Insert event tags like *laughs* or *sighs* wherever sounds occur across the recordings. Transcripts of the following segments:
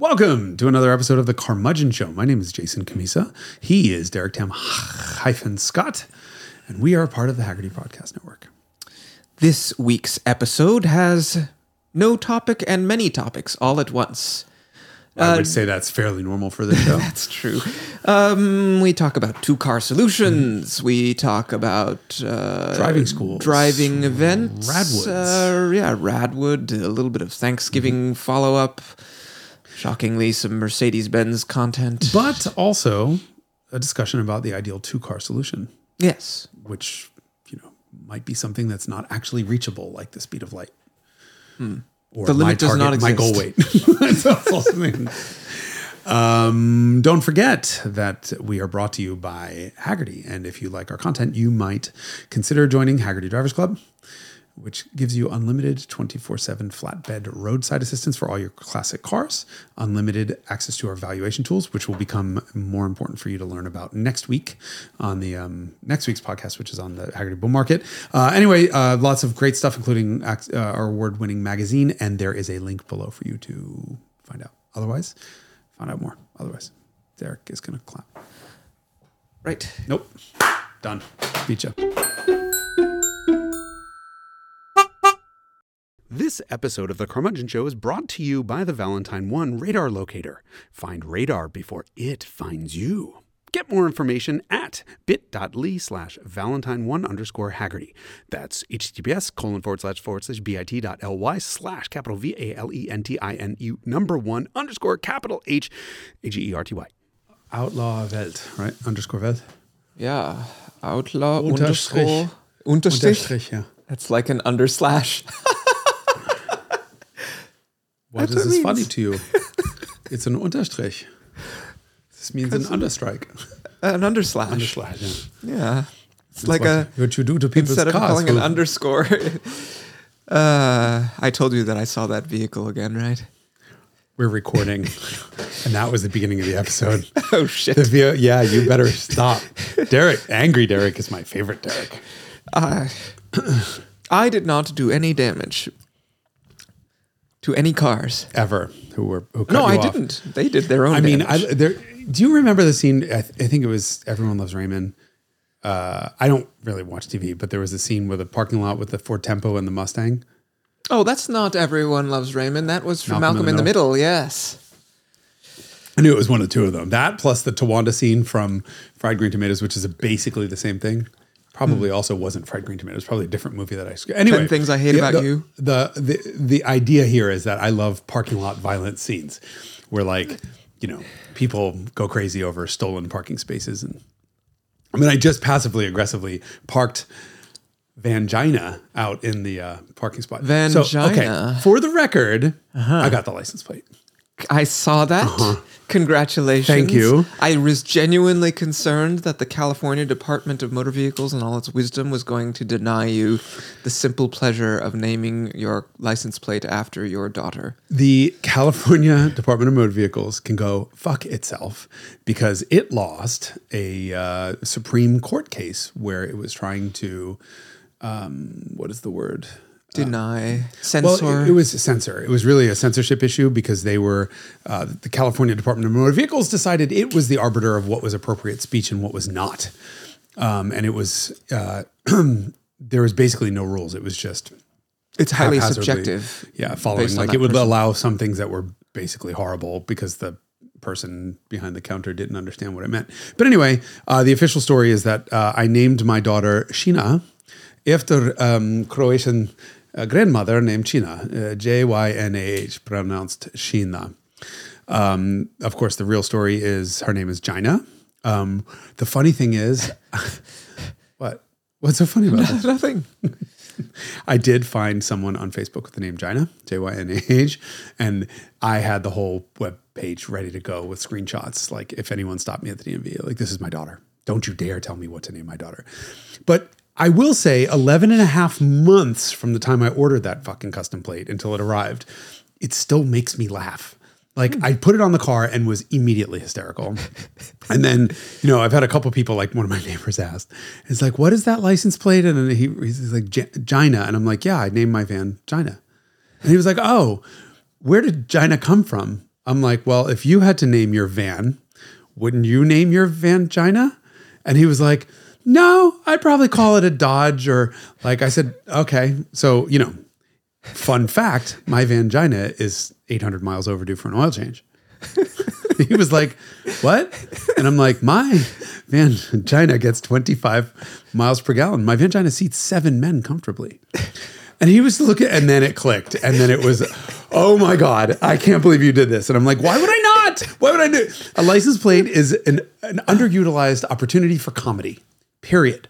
Welcome to another episode of The Carmudgeon Show. My name is Jason Cammisa. He is Derek Tam hyphen Scott, and we are a part of the Hagerty Podcast Network. This week's episode has no topic and many topics all at once. I would say that's fairly normal for this show. *laughs* That's true. Um, we talk about two car solutions. We talk about uh, Driving schools. driving events. Radwoods. Uh, yeah, Radwood. A little bit of Thanksgiving follow up. Shockingly, some Mercedes Benz content. but also a discussion about the ideal two car solution, yes. which, you know, might be something that's not actually reachable, like the speed of light. Or The limit does not exist. my goal weight. *laughs* That's also something. Um, don't forget that we are brought to you by Hagerty. And if you like our content, you might consider joining Hagerty Drivers Club, which gives you unlimited 24 7 flatbed roadside assistance for all your classic cars, unlimited access to our valuation tools, which will become more important for you to learn about next week on the um, next week's podcast, which is on the Hagerty Bull Market. Uh, anyway, uh, lots of great stuff, including uh, our award winning magazine. And there is a link below for you to find out. Otherwise, find out more. Otherwise, Derek is going to clap. Right. Nope. Done. Beat ya. This episode of The Carmudgeon Show is brought to you by the Valentine One Radar Locator. Find radar before it finds you. Get more information at bit.ly slash valentine one underscore Hagerty. That's https colon forward slash forward slash bit.ly slash capital V A L E N T I N U number one underscore capital H A G E R T Y. Outlaw Welt, right? Underscore Welt. Yeah. Outlaw Unterstrich. underscore. Unterstrich. Unterstrich, yeah. That's like an underslash. *laughs* Why That's is what this funny to you? *laughs* It's an Unterstrich. This means an understrike. *laughs* an underslash. Underslash, yeah. Yeah. It's like what, a what you do to people's instead of cars. calling an underscore. *laughs* uh, I told you that I saw that vehicle again, right? we're recording, and that was the beginning of the episode. Oh shit! The via- yeah, you better stop. Derek, angry Derek is my favorite Derek. I *clears throat* did not do any damage to any cars. Ever who were who cut No, I off. didn't. They did their own. I mean, I, there. Do you remember the scene? I, th- I think it was Everyone Loves Raymond. Uh, I don't really watch TV, but there was a scene with a parking lot with the Ford Tempo and the Mustang. oh, that's not everyone loves Raymond. That was from Malcolm Malcolm, in in the the Middle. Yes. I knew it was one of the two of them. That plus the Tawanda scene from Fried Green Tomatoes, which is basically the same thing. Probably also wasn't Fried Green Tomatoes. Probably a different movie that I. Anyway, Hmm. Things I Hate About the, You. The, the the idea here is that I love parking lot violent scenes, where like you know people go crazy over stolen parking spaces, and I mean I just passively aggressively parked. Vangina out in the uh, parking spot. So, okay, Vangina. for the record, I got the license plate. I saw that. Congratulations. Uh-huh. Thank you. I was genuinely concerned that the California Department of Motor Vehicles, and all its wisdom, was going to deny you the simple pleasure of naming your license plate after your daughter. the California Department of Motor Vehicles can go fuck itself because it lost a uh, Supreme Court case where it was trying to, um, what is the word? Deny. Uh, Well, Censor. it, it was censor. It was really a censorship issue because they were, uh, the California Department of Motor Vehicles decided it was the arbiter of what was appropriate speech and what was not. Um, and it was, uh, *clears throat* there was basically no rules. It was just, it's highly subjective. Yeah, following like it would person. allow some things that were basically horrible because the person behind the counter didn't understand what it meant. But anyway, uh, the official story is that uh, I named my daughter sheena after um, Croatian uh, grandmother named China, uh, J Y N A H, pronounced Shina. Um, of course, the real story is her name is Jina. Um, the funny thing is, *laughs* what? What's so funny about that? Nothing. *laughs* I did find someone on Facebook with the name Jina, J Y N A H, and I had the whole web page ready to go with screenshots. Like, if anyone stopped me at the DMV, like, this is my daughter. Don't you dare tell me what to name my daughter. But I will say 11 and a half months from the time I ordered that fucking custom plate until it arrived, it still makes me laugh. Like hmm. I put it on the car and was immediately hysterical. *laughs* and then, you know, I've had a couple people, like one of my *laughs* neighbors asked, it's like, what is that license plate? And then he, he's like, "Gi- Gina. And I'm like, yeah, I named my van Gina. And he was like, oh, where did Gina come from? I'm like, well, if you had to name your van, wouldn't you name your vangina? And he was like, no, I'd probably call it a Dodge or like I said, okay. So, you know, fun fact, my vangina is 800 miles overdue for an oil change. *laughs* he was like, what? And I'm like, my vangina gets 25 miles per gallon. My vangina seats seven men comfortably. And he was looking, and then it clicked. And then it was, oh my God, I can't believe you did this. And I'm like, why would I not? Why would I do A license plate is an, an underutilized opportunity for comedy, period.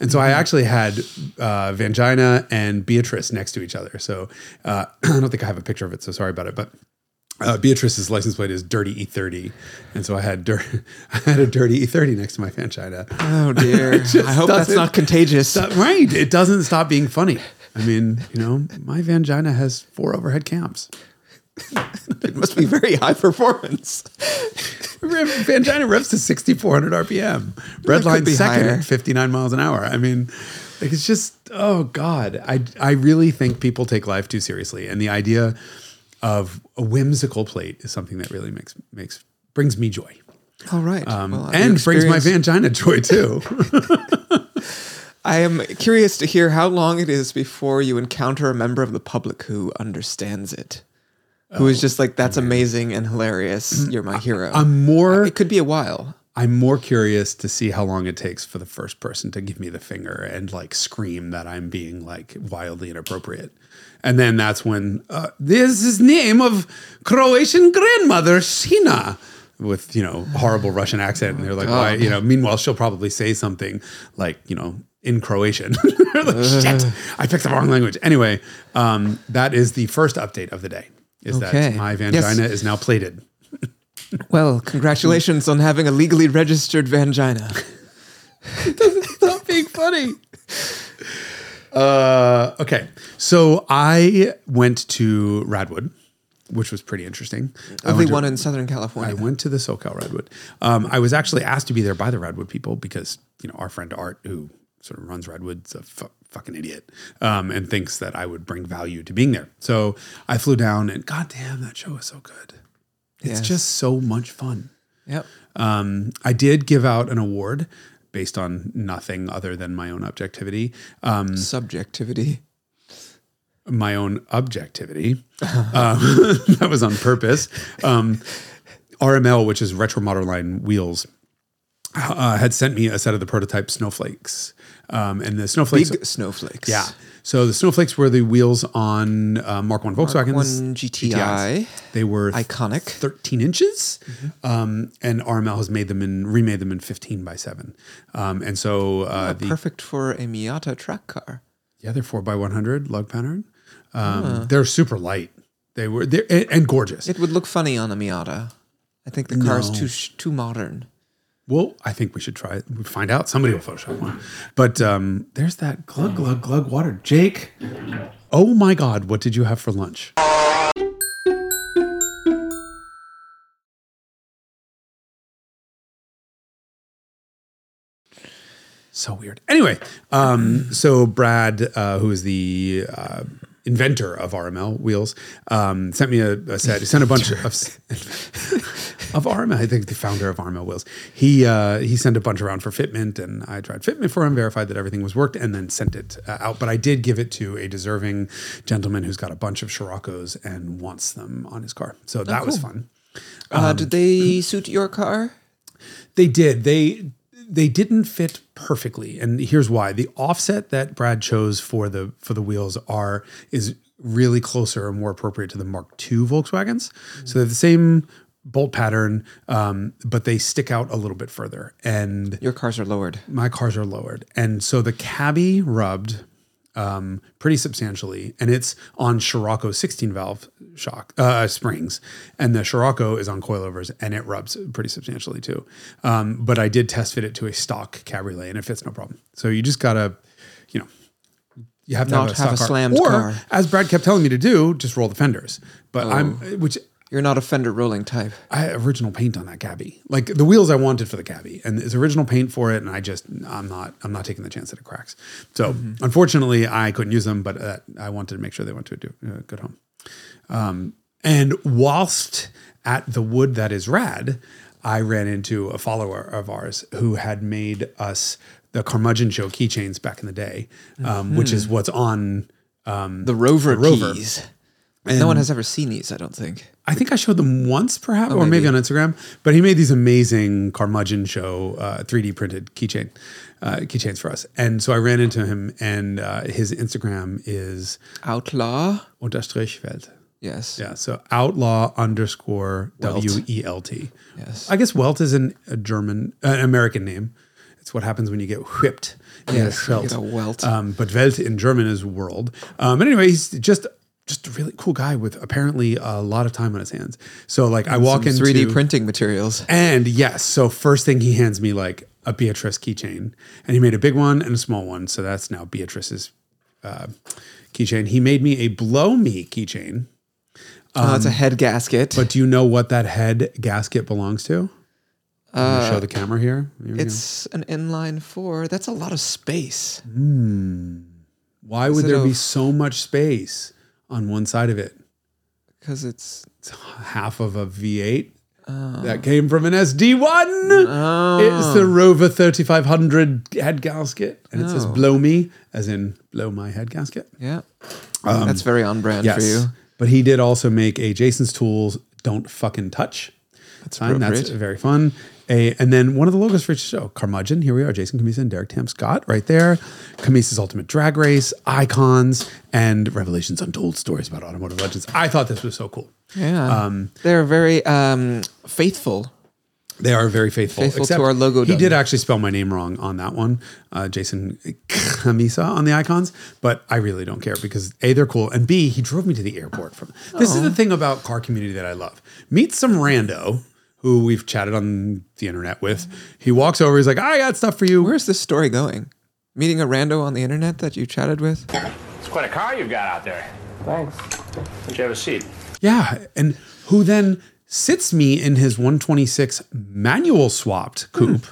And so I actually had uh, Vangina and Beatrice next to each other. So uh, *clears throat* I don't think I have a picture of it, so sorry about it. But uh, Beatrice's license plate is Dirty E30, and so I had dir- *laughs* I had a Dirty E30 next to my Vangina. Oh dear. *laughs* I hope that's doesn't- contagious. That- right. It doesn't stop being funny. I mean, you know, my Vangina has four overhead cams. *laughs* it must be very high performance. Vangina revs to 6,400 RPM. could Breadline second higher. at 59 miles an hour. I mean, like it's just, oh God. I, I really think people take life too seriously. And the idea of a whimsical plate is something that really makes, makes, brings me joy. All right. Um, Well, and brings my Vangina joy too. *laughs* *laughs* I am curious to hear how long it is before you encounter a member of the public who understands it. Who is just like, that's amazing and hilarious. You're my hero. I'm more it could be a while. I'm more curious to see how long it takes for the first person to give me the finger and like scream that I'm being like wildly inappropriate. And then that's when uh, this is name of Croatian grandmother Sina with you know horrible Russian accent, and they're like, why? You know. Meanwhile, she'll probably say something like you know in Croatian. *laughs* like, Shit, I picked the wrong language. Anyway, um, that is the first update of the day. Is Okay. that my Yes. is now plated? Well, congratulations on having a legally registered vangina. *laughs* Stop being funny. Uh, okay, so I went to Radwood, which was pretty interesting. Only to- one in Southern California. I went to the SoCal Radwood. Um, I was actually asked to be there by the Radwood people because you know our friend Art, who sort of runs Radwood's a fu- fucking idiot um, and thinks that I would bring value to being there. So I flew down, and goddamn, that show is so good. It's Yes. just so much fun. Yep. Um, I did give out an award based on nothing other than my own objectivity, um, Subjectivity. my own objectivity. *laughs* um, *laughs* that was on purpose. Um, RML, which is Retro Modern Line Wheels, uh, had sent me a set of the prototype snowflakes, um, and the snowflakes. Big snowflakes. yeah. So the snowflakes were the wheels on uh, Mark One Volkswagens. One GTI. They were Iconic. 13 inches, um, and RML has made them and remade them in 15 by 7. Um, and so uh, the Perfect for a Miata track car. yeah, they're 4 by 100 lug pattern. Um, Ah. They're super light. They were they're and, and gorgeous. It would look funny on a Miata. I think the car is too too modern. Well, I think we should try it. We'll find out. Somebody will Photoshop one. But um, there's that glug glug glug water. Jake, oh my God, what did you have for lunch? So weird. Anyway, um, so Brad, uh, who is the uh, inventor of RML wheels, um, sent me a, a set. He sent a bunch of *laughs* of RML. I think the founder of RML wheels. He uh, he sent a bunch around for fitment, and I tried fitment for him, verified that everything was worked, and then sent it uh, out. But I did give it to a deserving gentleman who's got a bunch of Scirocco's and wants them on his car. So that was fun. Uh, did they suit your car? They did. They they didn't fit perfectly, and here's why: the offset that Brad chose for the for the wheels are is really closer and more appropriate to the Mark II Volkswagens. So they're the same bolt pattern, um, but they stick out a little bit further. And Your cars are lowered. my cars are lowered, and so the cabbie rubbed um, pretty substantially, and it's on Scirocco 16 valve shock uh, springs, and the Scirocco is on coilovers, and it rubs pretty substantially too. Um, but I did test fit it to a stock cabriolet, and it fits no problem. So you just gotta, you know. You have to Not have a, have a car. slammed or, car. as Brad kept telling me to do, just roll the fenders. But I'm, which You're not a fender rolling type. I had original paint on that cabbie. Like the wheels I wanted for the cabbie, and it's original paint for it. And I just I'm not I'm not taking the chance that it cracks. So unfortunately, I couldn't use them, but uh, I wanted to make sure they went to a, do, a good home. Um, And whilst at the wood that is rad, I ran into a follower of ours who had made us the Carmudgeon Show keychains back in the day, um, which is what's on. The Rover, Rover. keys. No one has ever seen these, I don't think. I think I showed them once, perhaps, or maybe on Instagram. But he made these amazing Carmudgeon Show uh, 3D printed keychain uh, keychains for us, and so I ran into him, and uh, his Instagram is Outlaw. unterstrich Welt. Yes. Yeah, so outlaw underscore. W E L T. Yes. I guess Welt is an, a German, uh, an American name. It's what happens when you get whipped. You get a Yes, Welt. Um, but Welt in German is world. Um, but anyway, he's just just a really cool guy with apparently a lot of time on his hands. So like I walk into 3D printing materials. and yes, so first thing he hands me like a Beatrice keychain, and he made a big one and a small one. So that's now Beatrice's uh, keychain. He made me a blow me keychain. oh, it's a um, head gasket. But do you know what that head gasket belongs to? Me show uh, the camera here. Here it's an inline four. That's a lot of space. Hmm. Why would it there be so much space on one side of it? Because it's It's half of a V8 Oh. that came from an SD1. It's the Rover 3500 head gasket, and it says Oh. "Blow me," as in blow my head gasket. yeah. That's very on brand Um, Yes, for you. but he did also make a Jason's Tools "Don't Fucking Touch." That's fine. That's very fun. A, and then one of the logos for each show, Carmudgeon. Here we are, Jason Cammisa and Derek Tam Scott, right there. Cammisa's Ultimate Drag Race, Icons, and Revelations Untold Stories about Automotive Legends. I thought this was so cool. Yeah. Um, They're very um, faithful. They are very faithful. Faithful to our logo He did actually spell my name wrong on that one, uh, Jason Camisa on the icons, but I really don't care because A, they're cool, and B, he drove me to the airport from. This is the thing about car community that I love. Meet some rando who we've chatted on the internet with. He walks over, he's like, I got stuff for you. Where's this story going? Meeting a rando on the internet that you chatted with? It's quite a car you've got out there. Thanks. Don't you have a seat? Yeah, and who then sits me in his 126 manual swapped coupe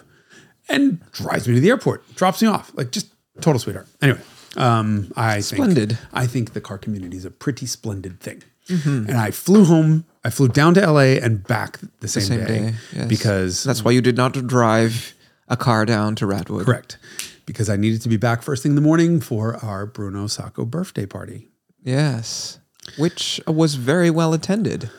and drives me to the airport, drops me off, like just total sweetheart. Anyway, um, I Splendid. Think, I think the car community is a pretty splendid thing. And I flew home. I flew down to LA and back the same, Same day, day. yes. because that's why you did not drive a car down to Radwood. correct because I needed to be back first thing in the morning for our Bruno Sacco birthday party. Yes. Which was very well attended.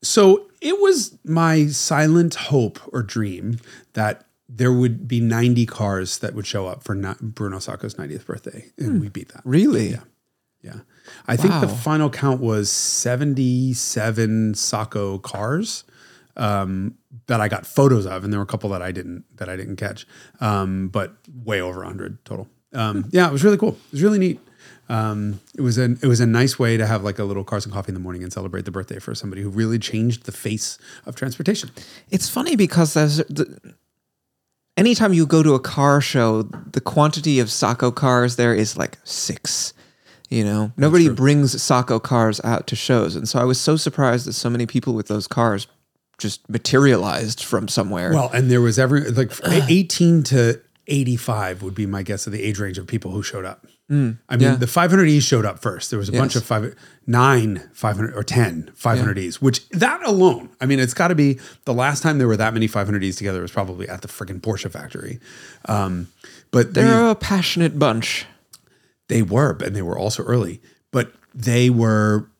So it was my silent hope or dream that there would be 90 cars that would show up for Bruno Sacco's 90th birthday, and hmm. we beat that. Really? Yeah. Yeah. I think the final count was 77 Sacco cars um, that I got photos of, and there were a couple that I didn't that I didn't catch, um, but way over 100 total. Um, yeah, it was really cool. It was really neat. Um, it was an it was a nice way to have like a little cars and coffee in the morning and celebrate the birthday for somebody who really changed the face of transportation. It's funny because there's the, anytime you go to a car show, the quantity of Sacco cars there is like six. You know, nobody brings Sacco cars out to shows, and so I was so surprised that so many people with those cars just materialized from somewhere. Well, and there was every like *sighs* 18 to 85 would be my guess of the age range of people who showed up. I mean, yeah. the 500Es showed up first. There was a bunch of five, nine 500 or 10 500Es, which that alone, I mean, it's got to be the last time there were that many 500Es together was probably at the freaking Porsche factory. Um, but they're the- a passionate bunch. They were, and they were also early, but they were,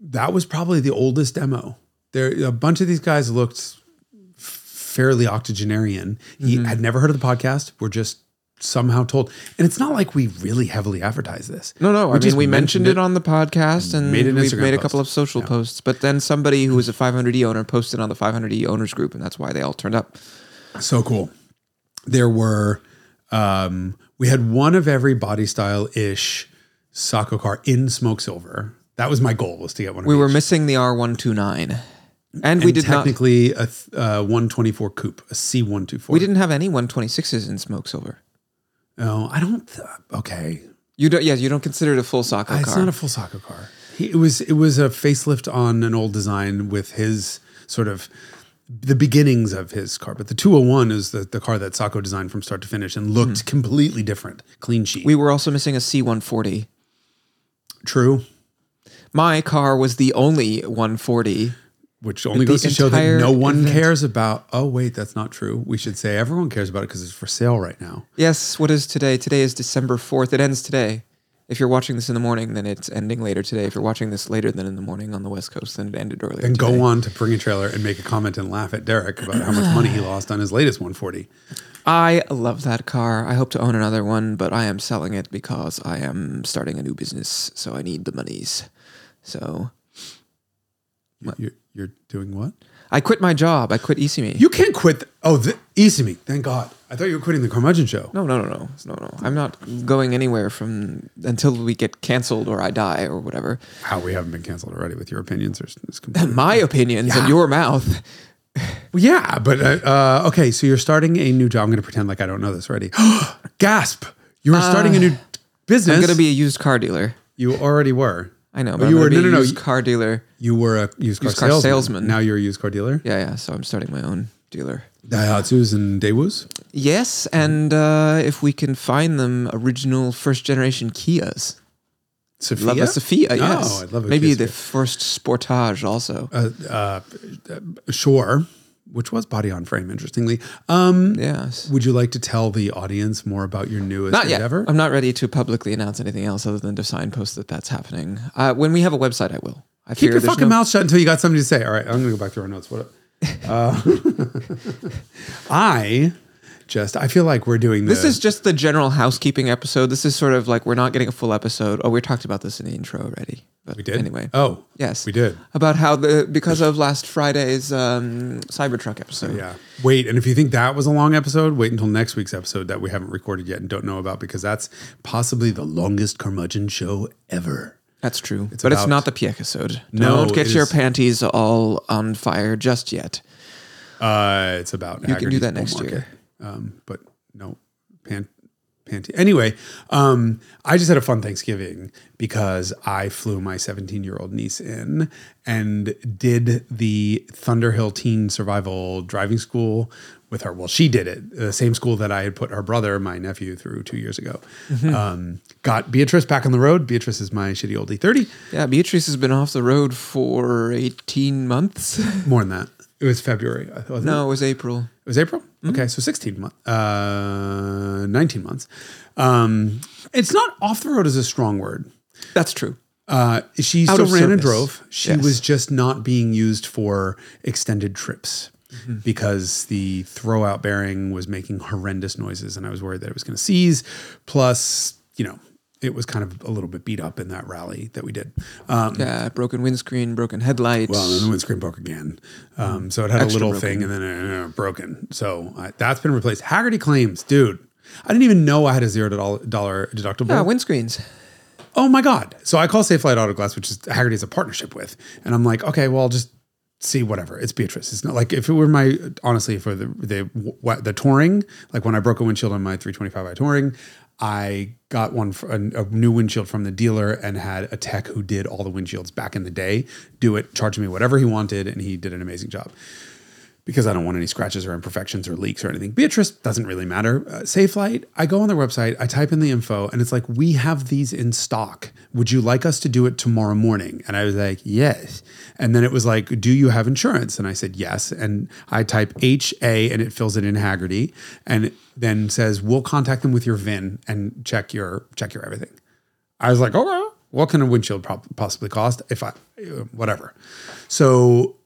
that was probably the oldest demo. There, a bunch of these guys looked fairly octogenarian. He Mm-hmm. had never heard of the podcast. We're just somehow told, and it's not like we really heavily advertise this. No, no. I mean, we mentioned it on the podcast and Made an we've made a couple of social posts. But then somebody who was a 500E owner posted on the 500E owners group, and that's why they all turned up. So cool. There were, um, we had one of every body style ish Sacco car in smoke silver. That was my goal was to get one. Of We were each. missing the R129, and, we did not. technically a th- uh, 124 coupe, a C124. We didn't have any 126s in smoke silver. No, I don't. Th- okay, You don't. Yes, you don't consider it a full Sacco it's car. not a full Sacco car. He, it was it was a facelift on an old design with his sort of the beginnings of his car. But the 201 is the, the car that Sacco designed from start to finish and looked hmm. completely different, clean sheet. we were also missing a C140. True. My car was the only 140. Which only goes to show that no one event. cares about. Oh wait, that's not true. We should say everyone cares about it because it's for sale right now. Yes, what is today? Today is December 4th. It ends today. If you're watching this in the morning, then it's ending later today. If you're watching this later than in the morning on the West Coast, then it ended earlier. And today. go on to Bring a Trailer and make a comment and laugh at Derek about how much money he *sighs* lost on his latest 140. I love that car. I hope to own another one, but I am selling it because I am starting a new business, so I need the monies. So You're, you're doing what? I quit my job. I quit ECME. You can't quit. The, oh, the, easy me. Thank God. I thought you were quitting the Carmudgeon show. no, no, no, no, no, no. I'm not going anywhere from until we get canceled or I die or whatever. How we haven't been canceled already with your opinions. *laughs* Completely My opinions in your mouth. Well, yeah, but uh, uh, okay. So you're starting a new job. I'm going to pretend like I don't know this already. *gasps* Gasp! You are starting a new business. Uh, I'm gonna be a used car dealer. You already were. I know, Oh, but I'm you were no, a no, no. used car dealer. You were a used car, Used car salesman. salesman. Now you're a used car dealer. Yeah, yeah. So I'm starting my own dealer. Daihatsu's and Daewoo's. Yes, and uh, if we can find them original first generation Kias. Sephia. Love a Sephia, yes. Oh, I'd love a Maybe Kia the Sephia. first Sportage also. uh, Sure, which was body on frame. Interestingly, um, yes. would you like to tell the audience more about your newest Not yet. endeavor? I'm not ready to publicly announce anything else other than to signpost that that's happening. Uh, when we have a website, I will. I Keep your fucking no- mouth shut until you got something to say. All right, I'm gonna go back to our notes. What? Uh, *laughs* I just I feel like we're doing This is just the general housekeeping episode. This is sort of like we're not getting a full episode. Oh, we talked about this in the intro already. But we did anyway. Oh, Yes. we did. About how the because of last Friday's um, Cybertruck episode. Yeah. Wait, and if you think that was a long episode, wait until next week's episode that we haven't recorded yet and don't know about because that's possibly the longest Carmudgeon show ever. That's true. It's but it's not the P episode. No, Don't get your is- panties all on fire just yet. Uh, it's about You can do that next market. year. Um, but no, pan, panty. Anyway, um, I just had a fun Thanksgiving because I flew my 17 year old niece in and did the Thunderhill Teen Survival Driving School with her. Well, she did it, the same school that I had put her brother, my nephew, through two years ago. Mm-hmm. Um, got Beatrice back on the road. Beatrice is my shitty old E30. Yeah, Beatrice has been off the road for 18 months. *laughs* More than that. It was February. wasn't it? no, it was April. It was April. Mm-hmm. Okay, so sixteen months, uh, nineteen months. Um, it's not off the road is a strong word. That's true. Uh, she Out still of ran and drove. She Yes. was just not being used for extended trips Mm-hmm. because the throwout bearing was making horrendous noises, and I was worried that it was going to seize. Plus, you know, it was kind of a little bit beat up in that rally that we did. Um, Yeah, broken windscreen, broken headlights. well, then the windscreen broke again. Um, so it had Extra a little broken. thing and then uh, uh, broken. So uh, that's been replaced. Hagerty claims, dude. I didn't even know I had a zero dollar dollar deductible. yeah, windscreens. oh my god! So I call Safelite Auto Glass, which is Hagerty's a partnership with, and I'm like, okay, well, I'll just see whatever. It's Beatrice. It's not like if it were my honestly for the the the touring, like when I broke a windshield on my 325i touring. I got one for a, a new windshield from the dealer and had a tech who did all the windshields back in the day do it, charge me whatever he wanted, and he did an amazing job because I don't want any scratches or imperfections or leaks or anything. Beatrice doesn't really matter. Uh, Safelite, I go on their website, I type in the info, and it's like, we have these in stock. Would you like us to do it tomorrow morning? And I was like, yes. And then it was like, do you have insurance? And I said, yes. And I type HA and it fills it in Hagerty and then says, we'll contact them with your VIN and check your check your everything. I was like, okay, what can a windshield possibly cost if I, whatever. So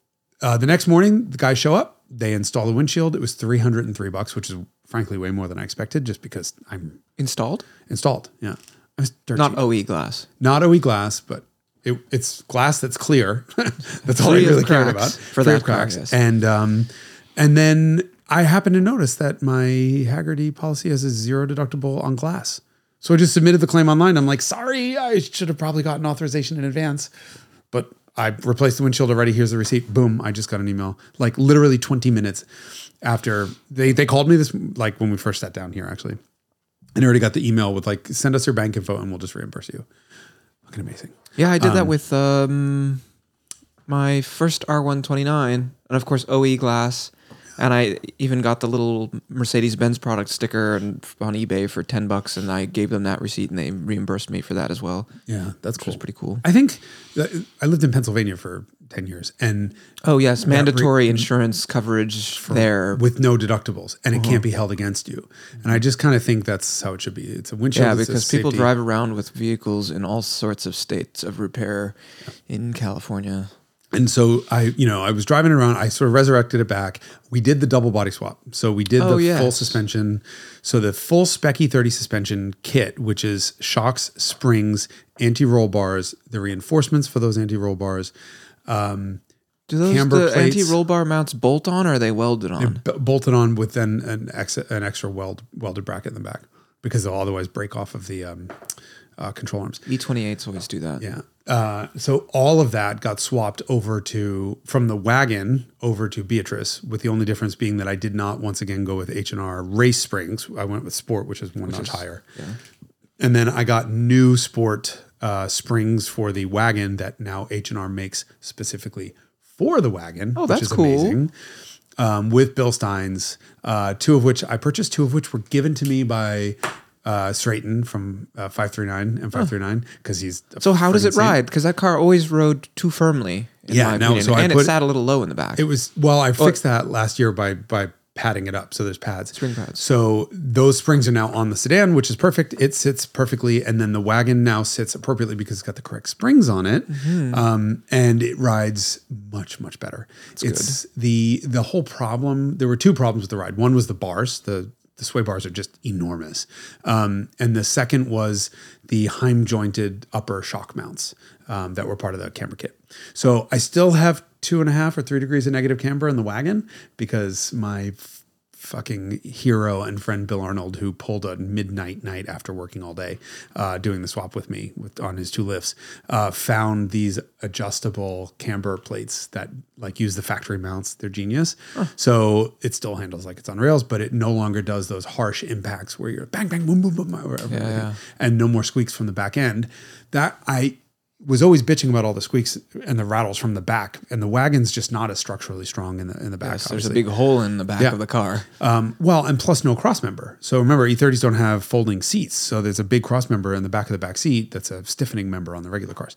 uh, the next morning, the guys show up. They install the windshield. It was 303 bucks, which is frankly way more than I expected just because I'm Installed? installed. Yeah. I was dirt Not cheap. OE glass. Not OE glass, but it, it's glass that's clear. *laughs* that's all Free I of really cared cracks about. for Free that cracks. And um, and then I happened to notice that my Hagerty policy has a zero deductible on glass. So I just submitted the claim online. I'm like, sorry, I should have probably gotten authorization in advance. But I replaced the windshield already. Here's the receipt. Boom. I just got an email like literally 20 minutes after they, they called me this, like when we first sat down here, actually. And I already got the email with like, send us your bank info and we'll just reimburse you. Fucking amazing. Yeah, I did that with um, my first R129, and of course OE glass. And I even got the little Mercedes Benz product sticker and on eBay for ten bucks, and I gave them that receipt, and they reimbursed me for that as well. Yeah, that's cool. pretty cool. I think uh, I lived in Pennsylvania for 10 years and Oh yes, re- mandatory insurance coverage there. with no deductibles and it can't uh-huh. be held against you. And I just kind of think that's how it should be. It's a windshield. Yeah, because people safety. drive around with vehicles in all sorts of states of repair in California. And so I, you know, I was driving around. I sort of resurrected it back. We did the double body swap. So we did Oh, the full suspension. So the full Spec E30 suspension kit, which is shocks, springs, anti-roll bars, the reinforcements for those anti-roll bars, Do those the plates. anti-roll bar mounts bolt on, or are they welded on? b- bolted on with then an, ex- an extra weld welded bracket in the back because they'll otherwise break off of the um, uh, control arms. E28s always do that. Yeah. Uh, so all of that got swapped over to from the wagon over to Beatrice, with the only difference being that I did not once again go with H and R race springs. I went with Sport, which is one notch higher. Yeah. And then I got new Sport uh, springs for the wagon that now H and R makes specifically for the wagon. Oh, which that's is cool. Amazing. Um, with Bilsteins, uh, two of which I purchased, two of which were given to me by uh, Sreten from uh, 539 and 539 because he's So how does it ride? Because that car always rode too firmly. In Yeah, my no, opinion. so I and put- it sat a little low in the back. It was well, I fixed that last year by by padding it up. So there's pads, Spring pads. So those springs are now on the sedan, which is perfect. It sits perfectly, and then the wagon now sits appropriately because it's got the correct springs on it, Mm-hmm. um, and it rides much much better. it's the the whole problem. There were two problems with the ride. One was the bars. The the sway bars are just enormous, um, and the second was the Heim jointed upper shock mounts um, that were part of the camber kit. So I still have two and a half or three degrees of negative camber in the wagon because my fucking hero and friend Bill Arnold, who pulled a midnight night after working all day, uh, doing the swap with me with on his two lifts, uh, found these adjustable camber plates that like use the factory mounts. They're genius. So it still handles like it's on rails, but it no longer does those harsh impacts where you're bang bang boom boom boom, everything, yeah. and no more squeaks from the back end. That I was always bitching about all the squeaks and the rattles from the back, and the wagon's just not as structurally strong in the in the back. Yes, there's a big hole in the back Yeah. of the car. Um, well, and plus no cross member. So remember, E30s don't have folding seats. So there's a big cross member in the back of the back seat that's a stiffening member on the regular cars.